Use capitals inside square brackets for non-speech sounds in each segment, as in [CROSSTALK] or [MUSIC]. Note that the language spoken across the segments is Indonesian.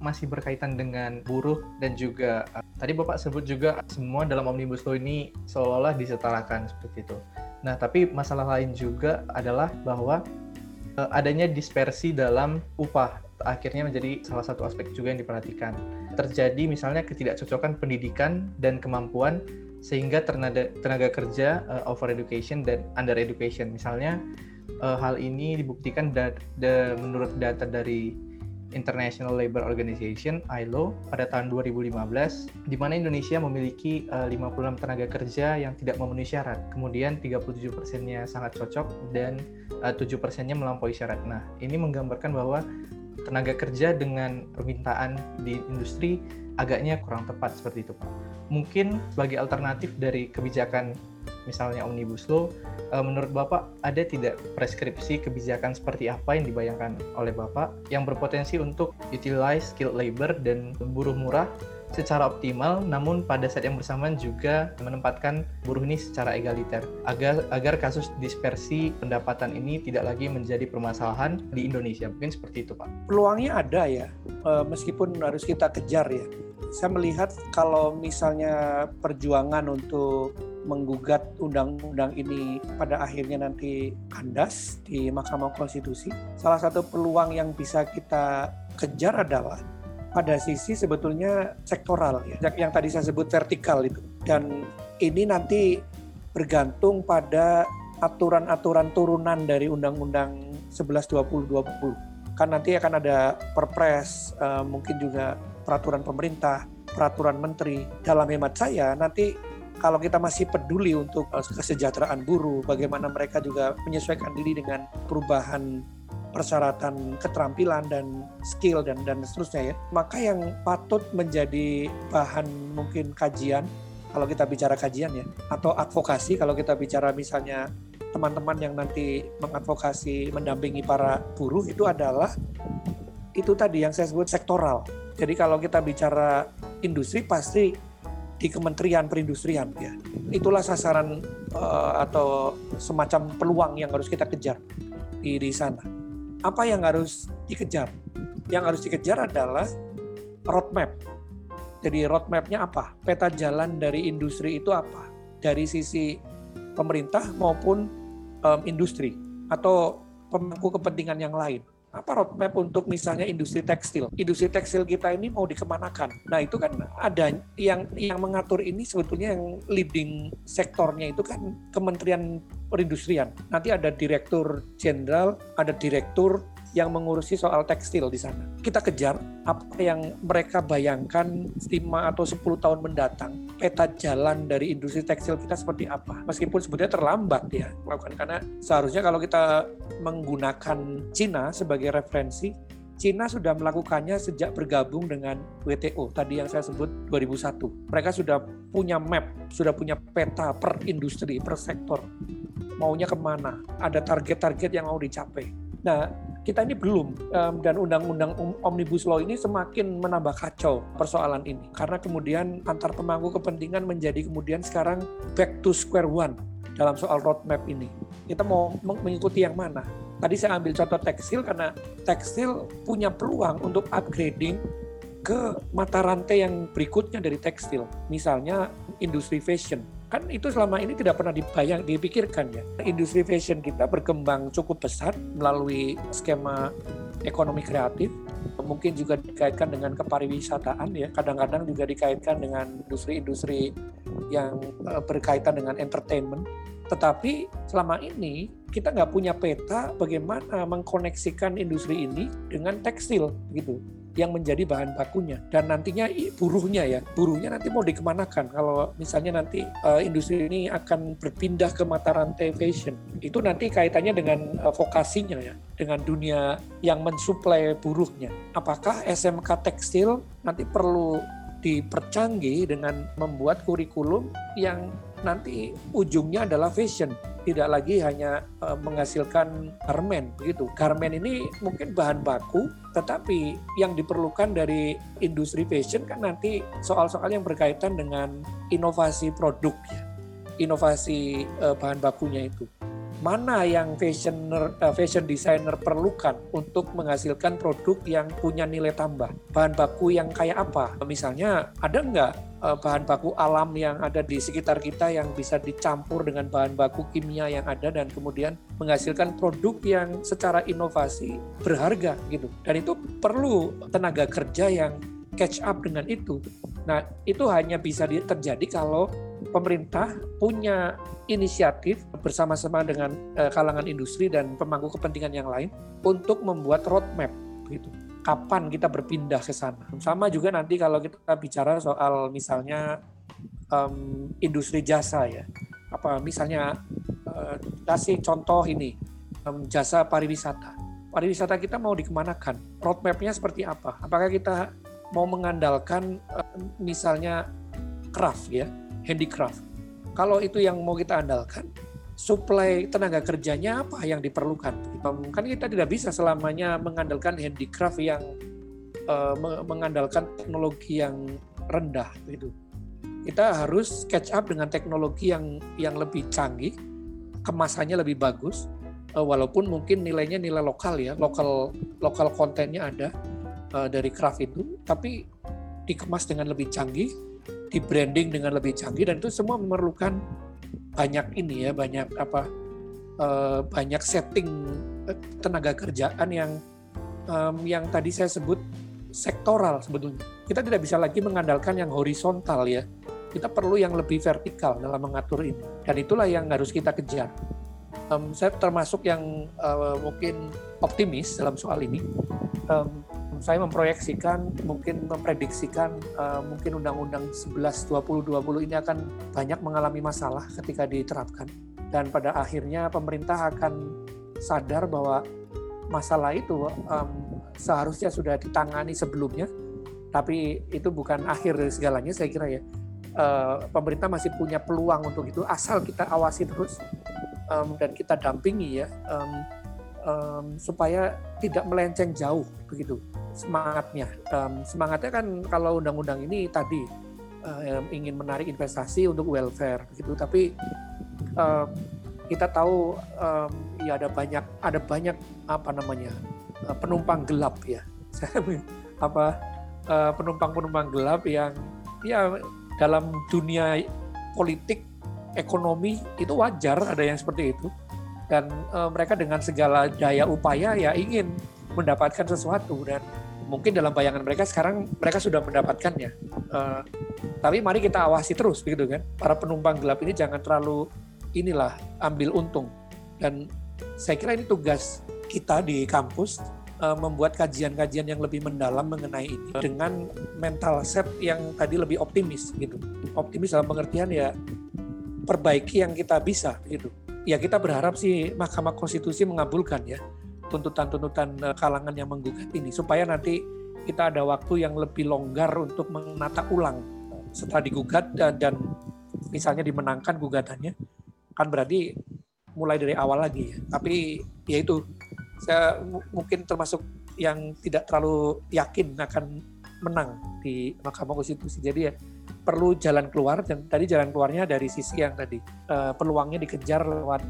masih berkaitan dengan buruh dan juga uh, tadi Bapak sebut juga semua dalam Omnibus Law ini seolah-olah disetarakan seperti itu. Nah, tapi masalah lain juga adalah bahwa uh, adanya dispersi dalam upah akhirnya menjadi salah satu aspek juga yang diperhatikan. Terjadi misalnya ketidakcocokan pendidikan dan kemampuan sehingga tenaga, tenaga kerja uh, over education dan under education. Misalnya uh, hal ini dibuktikan da, da, menurut data dari International Labour Organization ILO pada tahun 2015 di mana Indonesia memiliki uh, 56 tenaga kerja yang tidak memenuhi syarat. Kemudian 37 persennya sangat cocok dan uh, 7 persennya melampaui syarat. Nah, ini menggambarkan bahwa tenaga kerja dengan permintaan di industri agaknya kurang tepat seperti itu Pak. Mungkin sebagai alternatif dari kebijakan misalnya Omnibus Law, eh, menurut Bapak ada tidak preskripsi kebijakan seperti apa yang dibayangkan oleh Bapak yang berpotensi untuk utilize skilled labor dan buruh murah secara optimal namun pada saat yang bersamaan juga menempatkan buruh ini secara egaliter. Agar agar kasus dispersi pendapatan ini tidak lagi menjadi permasalahan di Indonesia. Mungkin seperti itu Pak. Peluangnya ada ya eh, meskipun harus kita kejar ya. Saya melihat kalau misalnya perjuangan untuk menggugat undang-undang ini pada akhirnya nanti kandas di Mahkamah Konstitusi, salah satu peluang yang bisa kita kejar adalah pada sisi sebetulnya sektoral ya, yang tadi saya sebut vertikal itu. Dan ini nanti bergantung pada aturan-aturan turunan dari Undang-Undang 11 2020. Kan nanti akan ada perpres, uh, mungkin juga peraturan pemerintah, peraturan menteri. Dalam hemat saya nanti kalau kita masih peduli untuk eh, kesejahteraan buruh, bagaimana mereka juga menyesuaikan diri dengan perubahan persyaratan keterampilan dan skill dan dan seterusnya ya maka yang patut menjadi bahan mungkin kajian kalau kita bicara kajian ya atau advokasi kalau kita bicara misalnya teman-teman yang nanti mengadvokasi mendampingi para buruh itu adalah itu tadi yang saya sebut sektoral. Jadi kalau kita bicara industri pasti di Kementerian Perindustrian ya. Itulah sasaran uh, atau semacam peluang yang harus kita kejar di di sana apa yang harus dikejar? Yang harus dikejar adalah roadmap. Jadi roadmapnya apa? Peta jalan dari industri itu apa? Dari sisi pemerintah maupun um, industri atau pemangku kepentingan yang lain apa roadmap untuk misalnya industri tekstil? Industri tekstil kita ini mau dikemanakan? Nah itu kan ada yang yang mengatur ini sebetulnya yang leading sektornya itu kan Kementerian Perindustrian. Nanti ada Direktur Jenderal, ada Direktur yang mengurusi soal tekstil di sana. Kita kejar apa yang mereka bayangkan 5 atau 10 tahun mendatang. Peta jalan dari industri tekstil kita seperti apa. Meskipun sebetulnya terlambat ya melakukan karena seharusnya kalau kita menggunakan Cina sebagai referensi, Cina sudah melakukannya sejak bergabung dengan WTO, tadi yang saya sebut 2001. Mereka sudah punya map, sudah punya peta per industri, per sektor. Maunya ke mana, ada target-target yang mau dicapai. Nah, kita ini belum um, dan undang-undang omnibus law ini semakin menambah kacau persoalan ini. Karena kemudian antar pemangku kepentingan menjadi kemudian sekarang back to square one dalam soal roadmap ini. Kita mau mengikuti yang mana? Tadi saya ambil contoh tekstil karena tekstil punya peluang untuk upgrading ke mata rantai yang berikutnya dari tekstil. Misalnya industri fashion kan itu selama ini tidak pernah dibayang dipikirkan ya. Industri fashion kita berkembang cukup pesat melalui skema ekonomi kreatif. Mungkin juga dikaitkan dengan kepariwisataan ya. Kadang-kadang juga dikaitkan dengan industri-industri yang eh, berkaitan dengan entertainment. Tetapi selama ini kita nggak punya peta bagaimana mengkoneksikan industri ini dengan tekstil gitu yang menjadi bahan bakunya. Dan nantinya buruhnya ya. Buruhnya nanti mau dikemanakan? Kalau misalnya nanti uh, industri ini akan berpindah ke mata rantai fashion itu nanti kaitannya dengan uh, vokasinya ya dengan dunia yang mensuplai buruhnya. Apakah SMK tekstil nanti perlu dipercanggih dengan membuat kurikulum yang nanti ujungnya adalah fashion. Tidak lagi hanya uh, menghasilkan garmen begitu garmen ini mungkin bahan baku tetapi yang diperlukan dari industri fashion kan nanti soal-soal yang berkaitan dengan inovasi produk ya inovasi uh, bahan bakunya itu mana yang fashioner, uh, fashion designer perlukan untuk menghasilkan produk yang punya nilai tambah. Bahan baku yang kayak apa? Misalnya ada nggak uh, bahan baku alam yang ada di sekitar kita yang bisa dicampur dengan bahan baku kimia yang ada dan kemudian menghasilkan produk yang secara inovasi berharga gitu. Dan itu perlu tenaga kerja yang catch up dengan itu. Nah, itu hanya bisa terjadi kalau pemerintah punya inisiatif bersama-sama dengan uh, kalangan industri dan pemangku kepentingan yang lain untuk membuat roadmap gitu. Kapan kita berpindah ke sana? Sama juga nanti kalau kita bicara soal misalnya um, industri jasa ya. Apa misalnya uh, kasih contoh ini um, jasa pariwisata. Pariwisata kita mau dikemanakan? Roadmapnya seperti apa? Apakah kita mau mengandalkan uh, misalnya craft ya, handicraft kalau itu yang mau kita andalkan, supply tenaga kerjanya apa yang diperlukan? Kan kita tidak bisa selamanya mengandalkan handicraft yang uh, mengandalkan teknologi yang rendah gitu. Kita harus catch up dengan teknologi yang yang lebih canggih, kemasannya lebih bagus, uh, walaupun mungkin nilainya nilai lokal ya, lokal lokal kontennya ada uh, dari craft itu, tapi dikemas dengan lebih canggih di branding dengan lebih canggih dan itu semua memerlukan banyak ini ya banyak apa uh, banyak setting eh, tenaga kerjaan yang um, yang tadi saya sebut sektoral sebetulnya. Kita tidak bisa lagi mengandalkan yang horizontal ya. Kita perlu yang lebih vertikal dalam mengatur ini. Dan itulah yang harus kita kejar. Um, saya termasuk yang uh, mungkin optimis dalam soal ini. Um, saya memproyeksikan, mungkin memprediksikan uh, mungkin Undang-Undang 11 2020 ini akan banyak mengalami masalah ketika diterapkan. Dan pada akhirnya pemerintah akan sadar bahwa masalah itu um, seharusnya sudah ditangani sebelumnya, tapi itu bukan akhir dari segalanya saya kira ya. Uh, pemerintah masih punya peluang untuk itu asal kita awasi terus. Um, dan kita dampingi ya. Um, um, supaya tidak melenceng jauh begitu semangatnya. Um, semangatnya kan kalau undang-undang ini tadi um, ingin menarik investasi untuk welfare gitu, tapi um, kita tahu um, ya ada banyak ada banyak apa namanya uh, penumpang gelap ya, [LAUGHS] apa uh, penumpang-penumpang gelap yang ya dalam dunia politik ekonomi itu wajar ada yang seperti itu dan uh, mereka dengan segala daya upaya ya ingin mendapatkan sesuatu dan mungkin dalam bayangan mereka sekarang mereka sudah mendapatkannya. Uh, tapi mari kita awasi terus begitu kan. Para penumpang gelap ini jangan terlalu inilah ambil untung. Dan saya kira ini tugas kita di kampus uh, membuat kajian-kajian yang lebih mendalam mengenai ini dengan mental set yang tadi lebih optimis gitu. Optimis dalam pengertian ya perbaiki yang kita bisa gitu. Ya kita berharap sih Mahkamah Konstitusi mengabulkan ya tuntutan-tuntutan eh, kalangan yang menggugat ini supaya nanti kita ada waktu yang lebih longgar untuk menata ulang setelah digugat dan, dan misalnya dimenangkan gugatannya kan berarti mulai dari awal lagi ya. Tapi ya itu saya mungkin termasuk yang tidak terlalu yakin akan menang di Mahkamah Konstitusi. Jadi ya perlu jalan keluar dan tadi jalan keluarnya dari sisi yang tadi uh, peluangnya dikejar lewat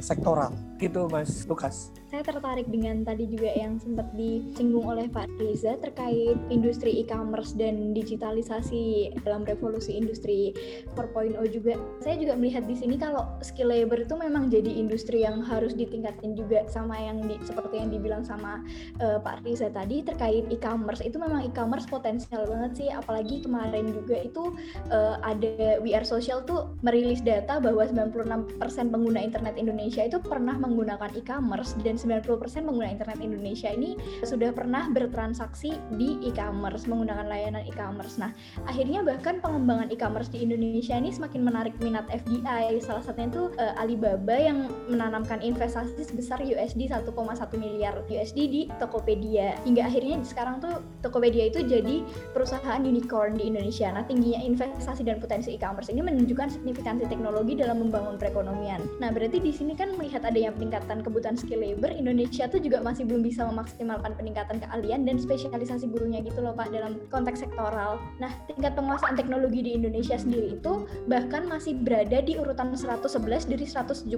sektoral gitu Mas Lukas saya tertarik dengan tadi juga yang sempat disinggung oleh Pak Riza terkait industri e-commerce dan digitalisasi dalam revolusi industri 4.0 juga. Saya juga melihat di sini kalau skill labor itu memang jadi industri yang harus ditingkatin juga sama yang di, seperti yang dibilang sama uh, Pak Riza tadi terkait e-commerce. Itu memang e-commerce potensial banget sih apalagi kemarin juga itu uh, ada WR Social tuh merilis data bahwa 96% pengguna internet Indonesia itu pernah menggunakan e-commerce dan dan 90% pengguna internet Indonesia ini sudah pernah bertransaksi di e-commerce menggunakan layanan e-commerce. Nah, akhirnya bahkan pengembangan e-commerce di Indonesia ini semakin menarik minat FDI. Salah satunya itu uh, Alibaba yang menanamkan investasi sebesar USD 1,1 miliar USD di Tokopedia. Hingga akhirnya sekarang tuh Tokopedia itu jadi perusahaan unicorn di Indonesia. Nah, tingginya investasi dan potensi e-commerce ini menunjukkan signifikansi teknologi dalam membangun perekonomian. Nah, berarti di sini kan melihat adanya peningkatan kebutuhan skill labor, Indonesia tuh juga masih belum bisa memaksimalkan peningkatan keahlian dan spesialisasi buruhnya gitu loh Pak dalam konteks sektoral. Nah, tingkat penguasaan teknologi di Indonesia sendiri itu bahkan masih berada di urutan 111 dari 176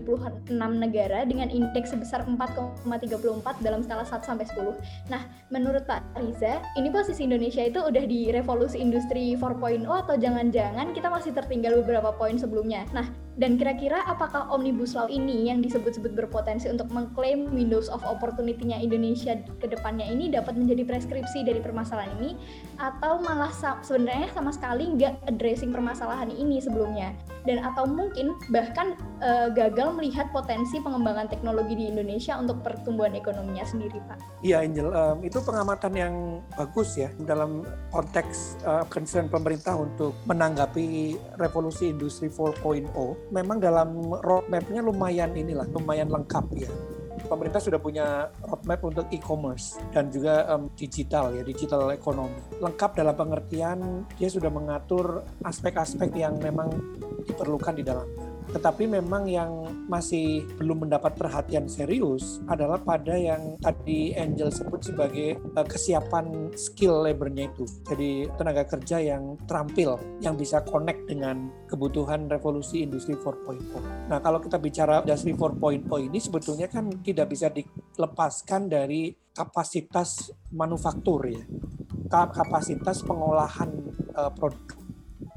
negara dengan indeks sebesar 4,34 dalam skala 1 sampai 10. Nah, menurut Pak Riza, ini posisi Indonesia itu udah di revolusi industri 4.0 atau jangan-jangan kita masih tertinggal beberapa poin sebelumnya. Nah, dan kira-kira apakah Omnibus Law ini yang disebut-sebut berpotensi untuk mengklaim Windows of Opportunity-nya Indonesia ke depannya ini dapat menjadi preskripsi dari permasalahan ini atau malah sebenarnya sama sekali nggak addressing permasalahan ini sebelumnya dan atau mungkin bahkan uh, gagal melihat potensi pengembangan teknologi di Indonesia untuk pertumbuhan ekonominya sendiri Pak. Iya Angel, um, itu pengamatan yang bagus ya dalam konteks uh, concern pemerintah untuk menanggapi revolusi industri 4.0 memang dalam roadmap-nya lumayan inilah, lumayan lengkap ya. Pemerintah sudah punya roadmap untuk e-commerce dan juga um, digital ya, digital ekonomi. Lengkap dalam pengertian dia sudah mengatur aspek-aspek yang memang diperlukan di dalamnya. Tetapi memang yang masih belum mendapat perhatian serius adalah pada yang tadi Angel sebut sebagai uh, kesiapan skill labornya itu. Jadi tenaga kerja yang terampil, yang bisa connect dengan kebutuhan revolusi industri 4.0. Nah kalau kita bicara industri 4.0 ini sebetulnya kan tidak bisa dilepaskan dari kapasitas manufaktur ya kapasitas pengolahan uh, produk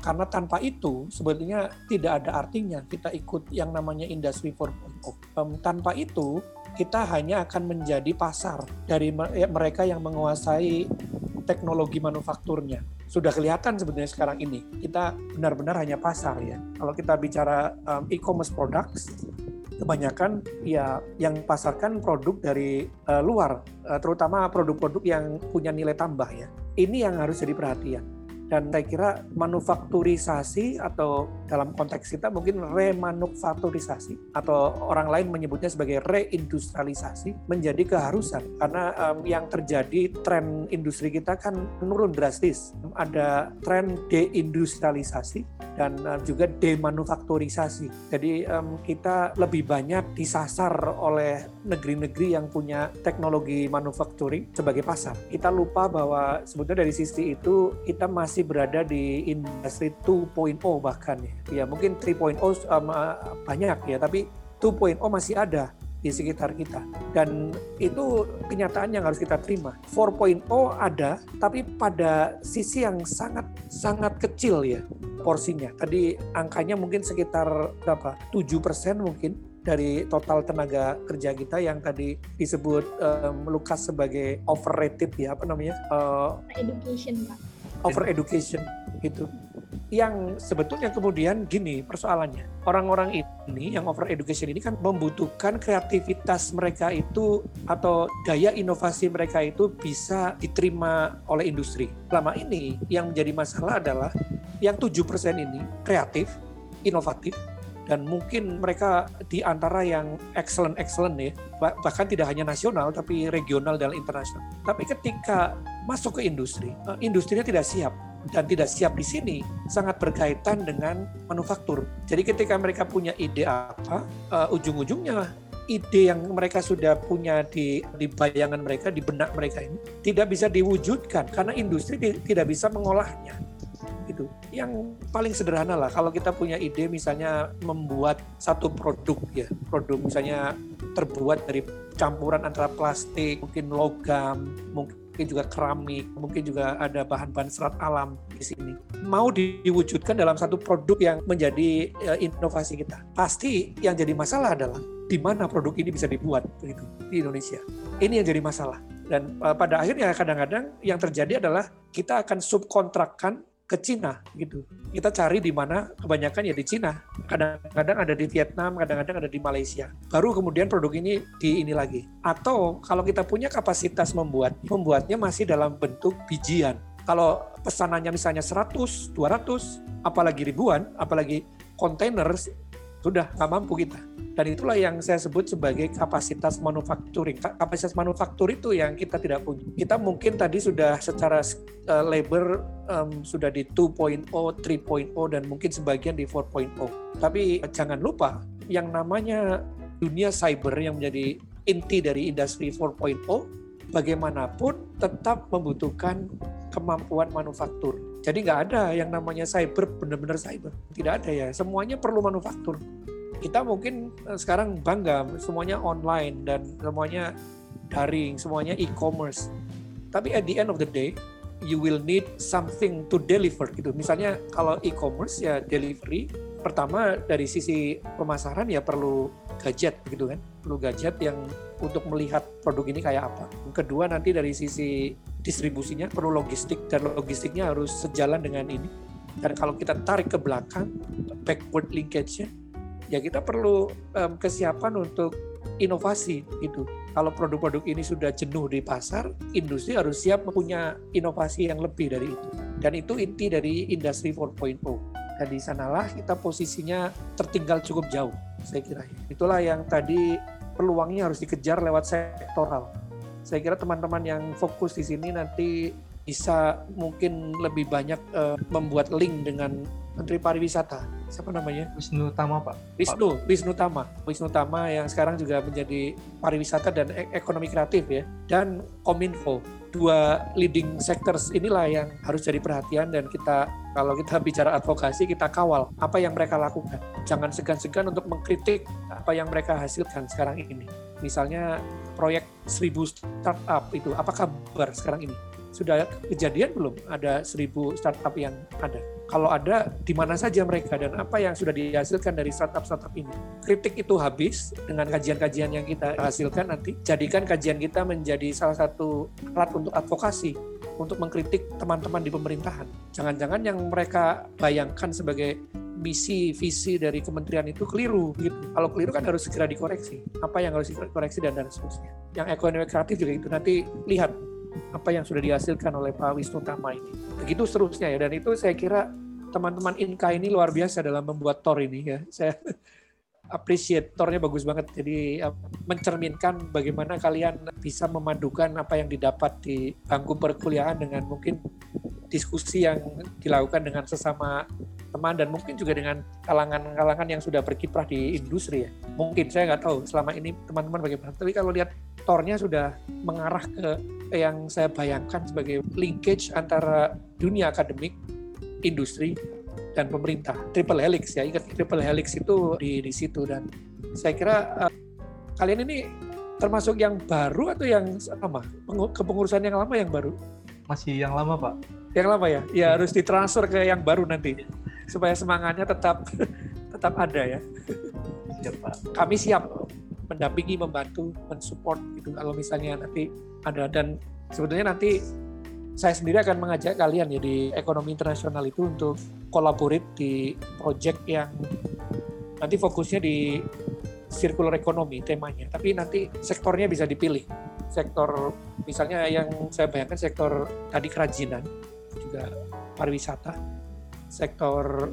karena tanpa itu sebetulnya tidak ada artinya kita ikut yang namanya industri 4.0. Um, tanpa itu kita hanya akan menjadi pasar dari ya, mereka yang menguasai teknologi manufakturnya. Sudah kelihatan sebenarnya sekarang ini kita benar-benar hanya pasar ya. Kalau kita bicara um, e-commerce products, kebanyakan ya yang pasarkan produk dari uh, luar, uh, terutama produk-produk yang punya nilai tambah ya. Ini yang harus jadi perhatian dan saya kira manufakturisasi atau dalam konteks kita mungkin remanufakturisasi atau orang lain menyebutnya sebagai reindustrialisasi menjadi keharusan. Karena um, yang terjadi tren industri kita kan menurun drastis. Ada tren deindustrialisasi dan uh, juga demanufakturisasi. Jadi um, kita lebih banyak disasar oleh negeri-negeri yang punya teknologi manufacturing sebagai pasar. Kita lupa bahwa sebetulnya dari sisi itu kita masih masih berada di industri 2.0 bahkan ya. Ya mungkin 3.0 um, banyak ya, tapi 2.0 masih ada di sekitar kita. Dan itu kenyataan yang harus kita terima. 4.0 ada, tapi pada sisi yang sangat sangat kecil ya porsinya. Tadi angkanya mungkin sekitar berapa? 7% mungkin dari total tenaga kerja kita yang tadi disebut um, Lukas sebagai overrated ya apa namanya? Uh, education, Pak over education gitu. Yang sebetulnya kemudian gini persoalannya. Orang-orang ini yang over education ini kan membutuhkan kreativitas mereka itu atau daya inovasi mereka itu bisa diterima oleh industri. Selama ini yang menjadi masalah adalah yang tujuh persen ini kreatif inovatif dan mungkin mereka di antara yang excellent excellent ya bahkan tidak hanya nasional tapi regional dan internasional tapi ketika masuk ke industri uh, industrinya tidak siap dan tidak siap di sini sangat berkaitan dengan manufaktur. Jadi ketika mereka punya ide apa, uh, ujung-ujungnya ide yang mereka sudah punya di, di bayangan mereka, di benak mereka ini tidak bisa diwujudkan karena industri tidak bisa mengolahnya. Gitu. Yang paling sederhana lah kalau kita punya ide misalnya membuat satu produk ya, produk misalnya terbuat dari campuran antara plastik, mungkin logam, mungkin juga keramik, mungkin juga ada bahan-bahan serat alam di sini. Mau diwujudkan dalam satu produk yang menjadi eh, inovasi kita. Pasti yang jadi masalah adalah di mana produk ini bisa dibuat begitu di Indonesia. Ini yang jadi masalah. Dan uh, pada akhirnya kadang-kadang yang terjadi adalah kita akan subkontrakkan ke Cina gitu. Kita cari di mana kebanyakan ya di Cina. Kadang-kadang ada di Vietnam, kadang-kadang ada di Malaysia. Baru kemudian produk ini di ini lagi. Atau kalau kita punya kapasitas membuat, membuatnya masih dalam bentuk bijian. Kalau pesanannya misalnya 100, 200, apalagi ribuan, apalagi kontainer, sudah nggak mampu kita dan itulah yang saya sebut sebagai kapasitas manufacturing. Kapasitas manufaktur itu yang kita tidak punya. Kita mungkin tadi sudah secara uh, labor um, sudah di 2.0, 3.0 dan mungkin sebagian di 4.0. Tapi jangan lupa yang namanya dunia cyber yang menjadi inti dari industri 4.0 bagaimanapun tetap membutuhkan kemampuan manufaktur. Jadi nggak ada yang namanya cyber benar-benar cyber. Tidak ada ya. Semuanya perlu manufaktur. Kita mungkin eh, sekarang bangga semuanya online dan semuanya daring, semuanya e-commerce. Tapi at the end of the day, you will need something to deliver gitu. Misalnya kalau e-commerce ya delivery. Pertama dari sisi pemasaran ya perlu gadget gitu kan. Perlu gadget yang untuk melihat produk ini kayak apa. Kedua nanti dari sisi distribusinya perlu logistik. Dan logistiknya harus sejalan dengan ini. Dan kalau kita tarik ke belakang backward linkage-nya ya kita perlu um, kesiapan untuk inovasi gitu kalau produk-produk ini sudah jenuh di pasar industri harus siap punya inovasi yang lebih dari itu dan itu inti dari industri 4.0 dan di sanalah kita posisinya tertinggal cukup jauh, saya kira. Itulah yang tadi peluangnya harus dikejar lewat sektoral. Saya kira teman-teman yang fokus di sini nanti bisa mungkin lebih banyak uh, membuat link dengan Menteri Pariwisata. Siapa namanya? Wisnu Tama, Pak. Wisnu, Wisnu Tama. Wisnu Tama yang sekarang juga menjadi pariwisata dan ekonomi kreatif ya. Dan Kominfo dua leading sectors inilah yang harus jadi perhatian dan kita kalau kita bicara advokasi kita kawal apa yang mereka lakukan. Jangan segan-segan untuk mengkritik apa yang mereka hasilkan sekarang ini. Misalnya proyek 1000 startup itu apa kabar sekarang ini? Sudah kejadian belum ada 1000 startup yang ada? Kalau ada, di mana saja mereka dan apa yang sudah dihasilkan dari startup-startup ini. Kritik itu habis dengan kajian-kajian yang kita hasilkan nanti. Jadikan kajian kita menjadi salah satu alat untuk advokasi, untuk mengkritik teman-teman di pemerintahan. Jangan-jangan yang mereka bayangkan sebagai misi visi dari kementerian itu keliru gitu. Kalau keliru kan harus segera dikoreksi. Apa yang harus dikoreksi dan dan seterusnya. Yang ekonomi kreatif juga itu nanti lihat apa yang sudah dihasilkan oleh Pak Wisnu Tama ini. Begitu seterusnya ya, dan itu saya kira teman-teman Inka ini luar biasa dalam membuat tor ini ya. Saya [LAUGHS] appreciate tornya bagus banget. Jadi mencerminkan bagaimana kalian bisa memadukan apa yang didapat di bangku perkuliahan dengan mungkin diskusi yang dilakukan dengan sesama teman dan mungkin juga dengan kalangan-kalangan yang sudah berkiprah di industri ya. Mungkin saya nggak tahu selama ini teman-teman bagaimana. Tapi kalau lihat tornya sudah mengarah ke yang saya bayangkan sebagai linkage antara dunia akademik, industri, dan pemerintah. Triple helix ya, ingat triple helix itu di di situ dan saya kira uh, kalian ini termasuk yang baru atau yang lama? Kepengurusan yang lama yang baru? Masih yang lama, Pak. Yang lama ya? Ya harus ditransfer ke yang baru nanti supaya semangatnya tetap [LAUGHS] tetap ada ya. Siap, Pak. Kami siap mendampingi, membantu, mensupport gitu. Kalau misalnya nanti ada dan sebetulnya nanti saya sendiri akan mengajak kalian ya di ekonomi internasional itu untuk kolaborate di project yang nanti fokusnya di circular economy temanya, tapi nanti sektornya bisa dipilih. Sektor misalnya yang saya bayangkan sektor tadi kerajinan, juga pariwisata, sektor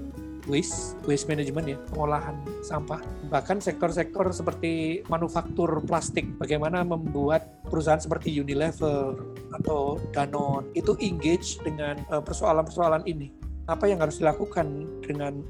waste, waste management ya, pengolahan sampah. Bahkan sektor-sektor seperti manufaktur plastik, bagaimana membuat perusahaan seperti Unilever atau Danone itu engage dengan eh, persoalan-persoalan ini. Apa yang harus dilakukan dengan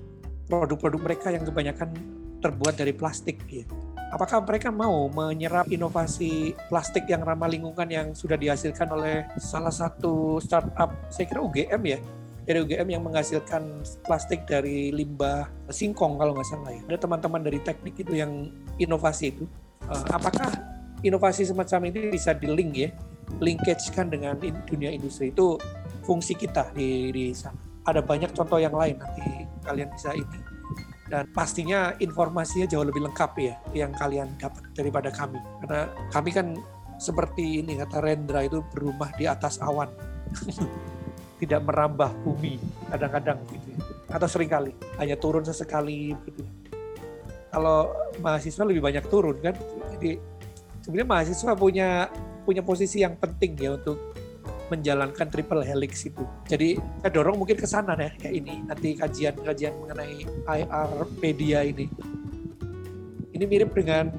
produk-produk mereka yang kebanyakan terbuat dari plastik ya. Apakah mereka mau menyerap inovasi plastik yang ramah lingkungan yang sudah dihasilkan oleh salah satu startup, saya kira UGM ya, dari UGM yang menghasilkan plastik dari limbah singkong kalau nggak salah ya. Ada teman-teman dari teknik itu yang inovasi itu. Uh, apakah inovasi semacam ini bisa di-link ya, linkage-kan dengan dunia industri itu fungsi kita di, di sana. Ada banyak contoh yang lain nanti kalian bisa ini. Dan pastinya informasinya jauh lebih lengkap ya yang kalian dapat daripada kami. Karena kami kan seperti ini kata Rendra itu berumah di atas awan. [LAUGHS] tidak merambah bumi kadang-kadang gitu ya. atau sering kali hanya turun sesekali gitu kalau mahasiswa lebih banyak turun kan jadi sebenarnya mahasiswa punya punya posisi yang penting ya untuk menjalankan triple helix itu. Jadi saya dorong mungkin ke sana ya, kayak ini nanti kajian-kajian mengenai IR media ini. Ini mirip dengan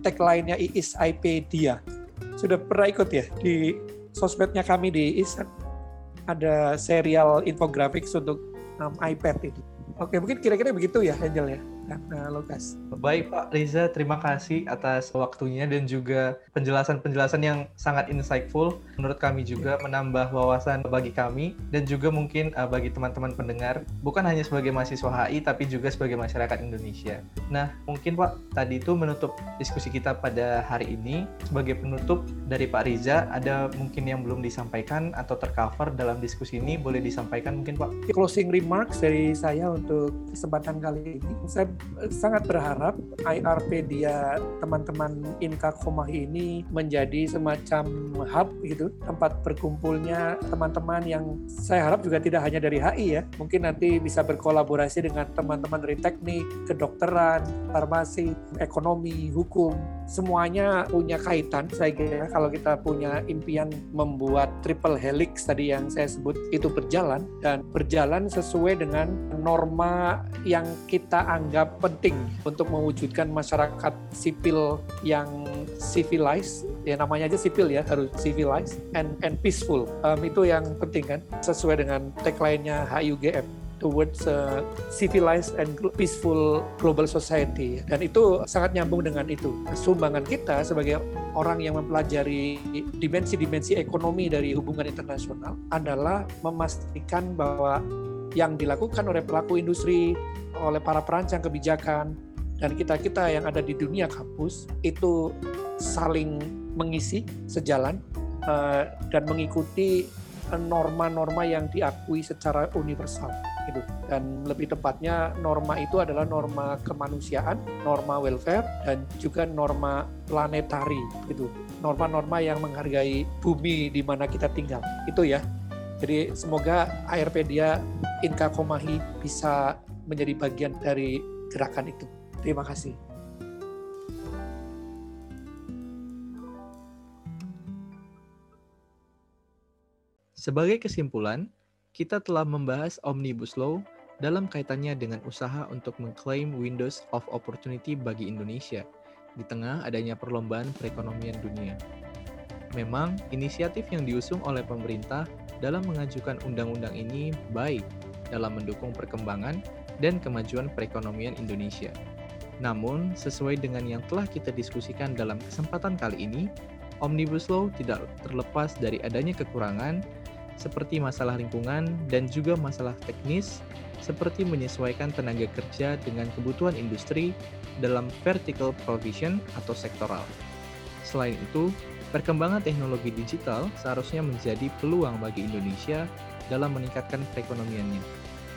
tagline-nya IIS IPedia. Sudah pernah ikut ya di sosmednya kami di IIS ada serial infografik untuk um, iPad itu. Oke, mungkin kira-kira begitu ya, Angel ya. Uh, Lukas. Baik Pak Riza, terima kasih atas waktunya dan juga penjelasan-penjelasan yang sangat insightful. Menurut kami juga menambah wawasan bagi kami dan juga mungkin uh, bagi teman-teman pendengar, bukan hanya sebagai mahasiswa HI tapi juga sebagai masyarakat Indonesia. Nah, mungkin Pak, tadi itu menutup diskusi kita pada hari ini. Sebagai penutup dari Pak Riza, ada mungkin yang belum disampaikan atau tercover dalam diskusi ini, boleh disampaikan mungkin Pak? Closing remarks dari saya untuk kesempatan kali ini. Saya sangat berharap IRP dia teman-teman Inka Komahi ini menjadi semacam hub gitu, tempat berkumpulnya teman-teman yang saya harap juga tidak hanya dari HI ya, mungkin nanti bisa berkolaborasi dengan teman-teman dari teknik, kedokteran, farmasi, ekonomi, hukum, semuanya punya kaitan. Saya kira kalau kita punya impian membuat triple helix tadi yang saya sebut itu berjalan dan berjalan sesuai dengan norma yang kita anggap penting untuk mewujudkan masyarakat sipil yang civilized. Ya namanya aja sipil ya harus civilized and and peaceful. Um, itu yang penting kan sesuai dengan tagline-nya HUGM towards a civilized and peaceful global society. Dan itu sangat nyambung dengan itu. Sumbangan kita sebagai orang yang mempelajari dimensi-dimensi ekonomi dari hubungan internasional adalah memastikan bahwa yang dilakukan oleh pelaku industri oleh para perancang kebijakan dan kita-kita yang ada di dunia kampus itu saling mengisi sejalan uh, dan mengikuti norma-norma yang diakui secara universal gitu. Dan lebih tepatnya norma itu adalah norma kemanusiaan, norma welfare dan juga norma planetari gitu. Norma-norma yang menghargai bumi di mana kita tinggal. Itu ya. Jadi semoga Airpedia Inka Komahi bisa menjadi bagian dari gerakan itu. Terima kasih. Sebagai kesimpulan, kita telah membahas Omnibus Law dalam kaitannya dengan usaha untuk mengklaim Windows of Opportunity bagi Indonesia di tengah adanya perlombaan perekonomian dunia. Memang, inisiatif yang diusung oleh pemerintah dalam mengajukan undang-undang ini baik dalam mendukung perkembangan dan kemajuan perekonomian Indonesia. Namun, sesuai dengan yang telah kita diskusikan dalam kesempatan kali ini, Omnibus Law tidak terlepas dari adanya kekurangan seperti masalah lingkungan dan juga masalah teknis seperti menyesuaikan tenaga kerja dengan kebutuhan industri dalam vertical provision atau sektoral. Selain itu, perkembangan teknologi digital seharusnya menjadi peluang bagi Indonesia dalam meningkatkan perekonomiannya.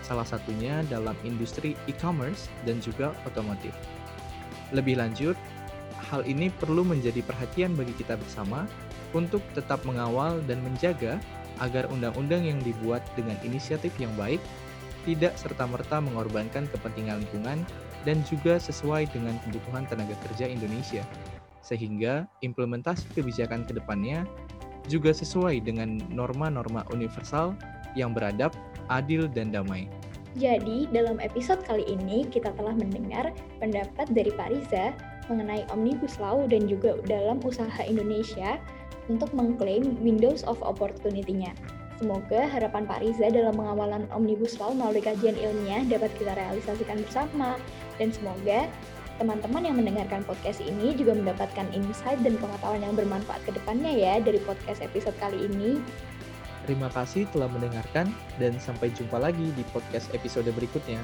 Salah satunya dalam industri e-commerce dan juga otomotif. Lebih lanjut, hal ini perlu menjadi perhatian bagi kita bersama untuk tetap mengawal dan menjaga agar undang-undang yang dibuat dengan inisiatif yang baik tidak serta-merta mengorbankan kepentingan lingkungan dan juga sesuai dengan kebutuhan tenaga kerja Indonesia, sehingga implementasi kebijakan ke depannya juga sesuai dengan norma-norma universal yang beradab, adil, dan damai. Jadi, dalam episode kali ini kita telah mendengar pendapat dari Pak Riza mengenai Omnibus Law dan juga dalam usaha Indonesia untuk mengklaim Windows of Opportunity-nya. Semoga harapan Pak Riza dalam pengawalan Omnibus Law melalui kajian ilmiah dapat kita realisasikan bersama. Dan semoga teman-teman yang mendengarkan podcast ini juga mendapatkan insight dan pengetahuan yang bermanfaat ke depannya ya dari podcast episode kali ini. Terima kasih telah mendengarkan dan sampai jumpa lagi di podcast episode berikutnya.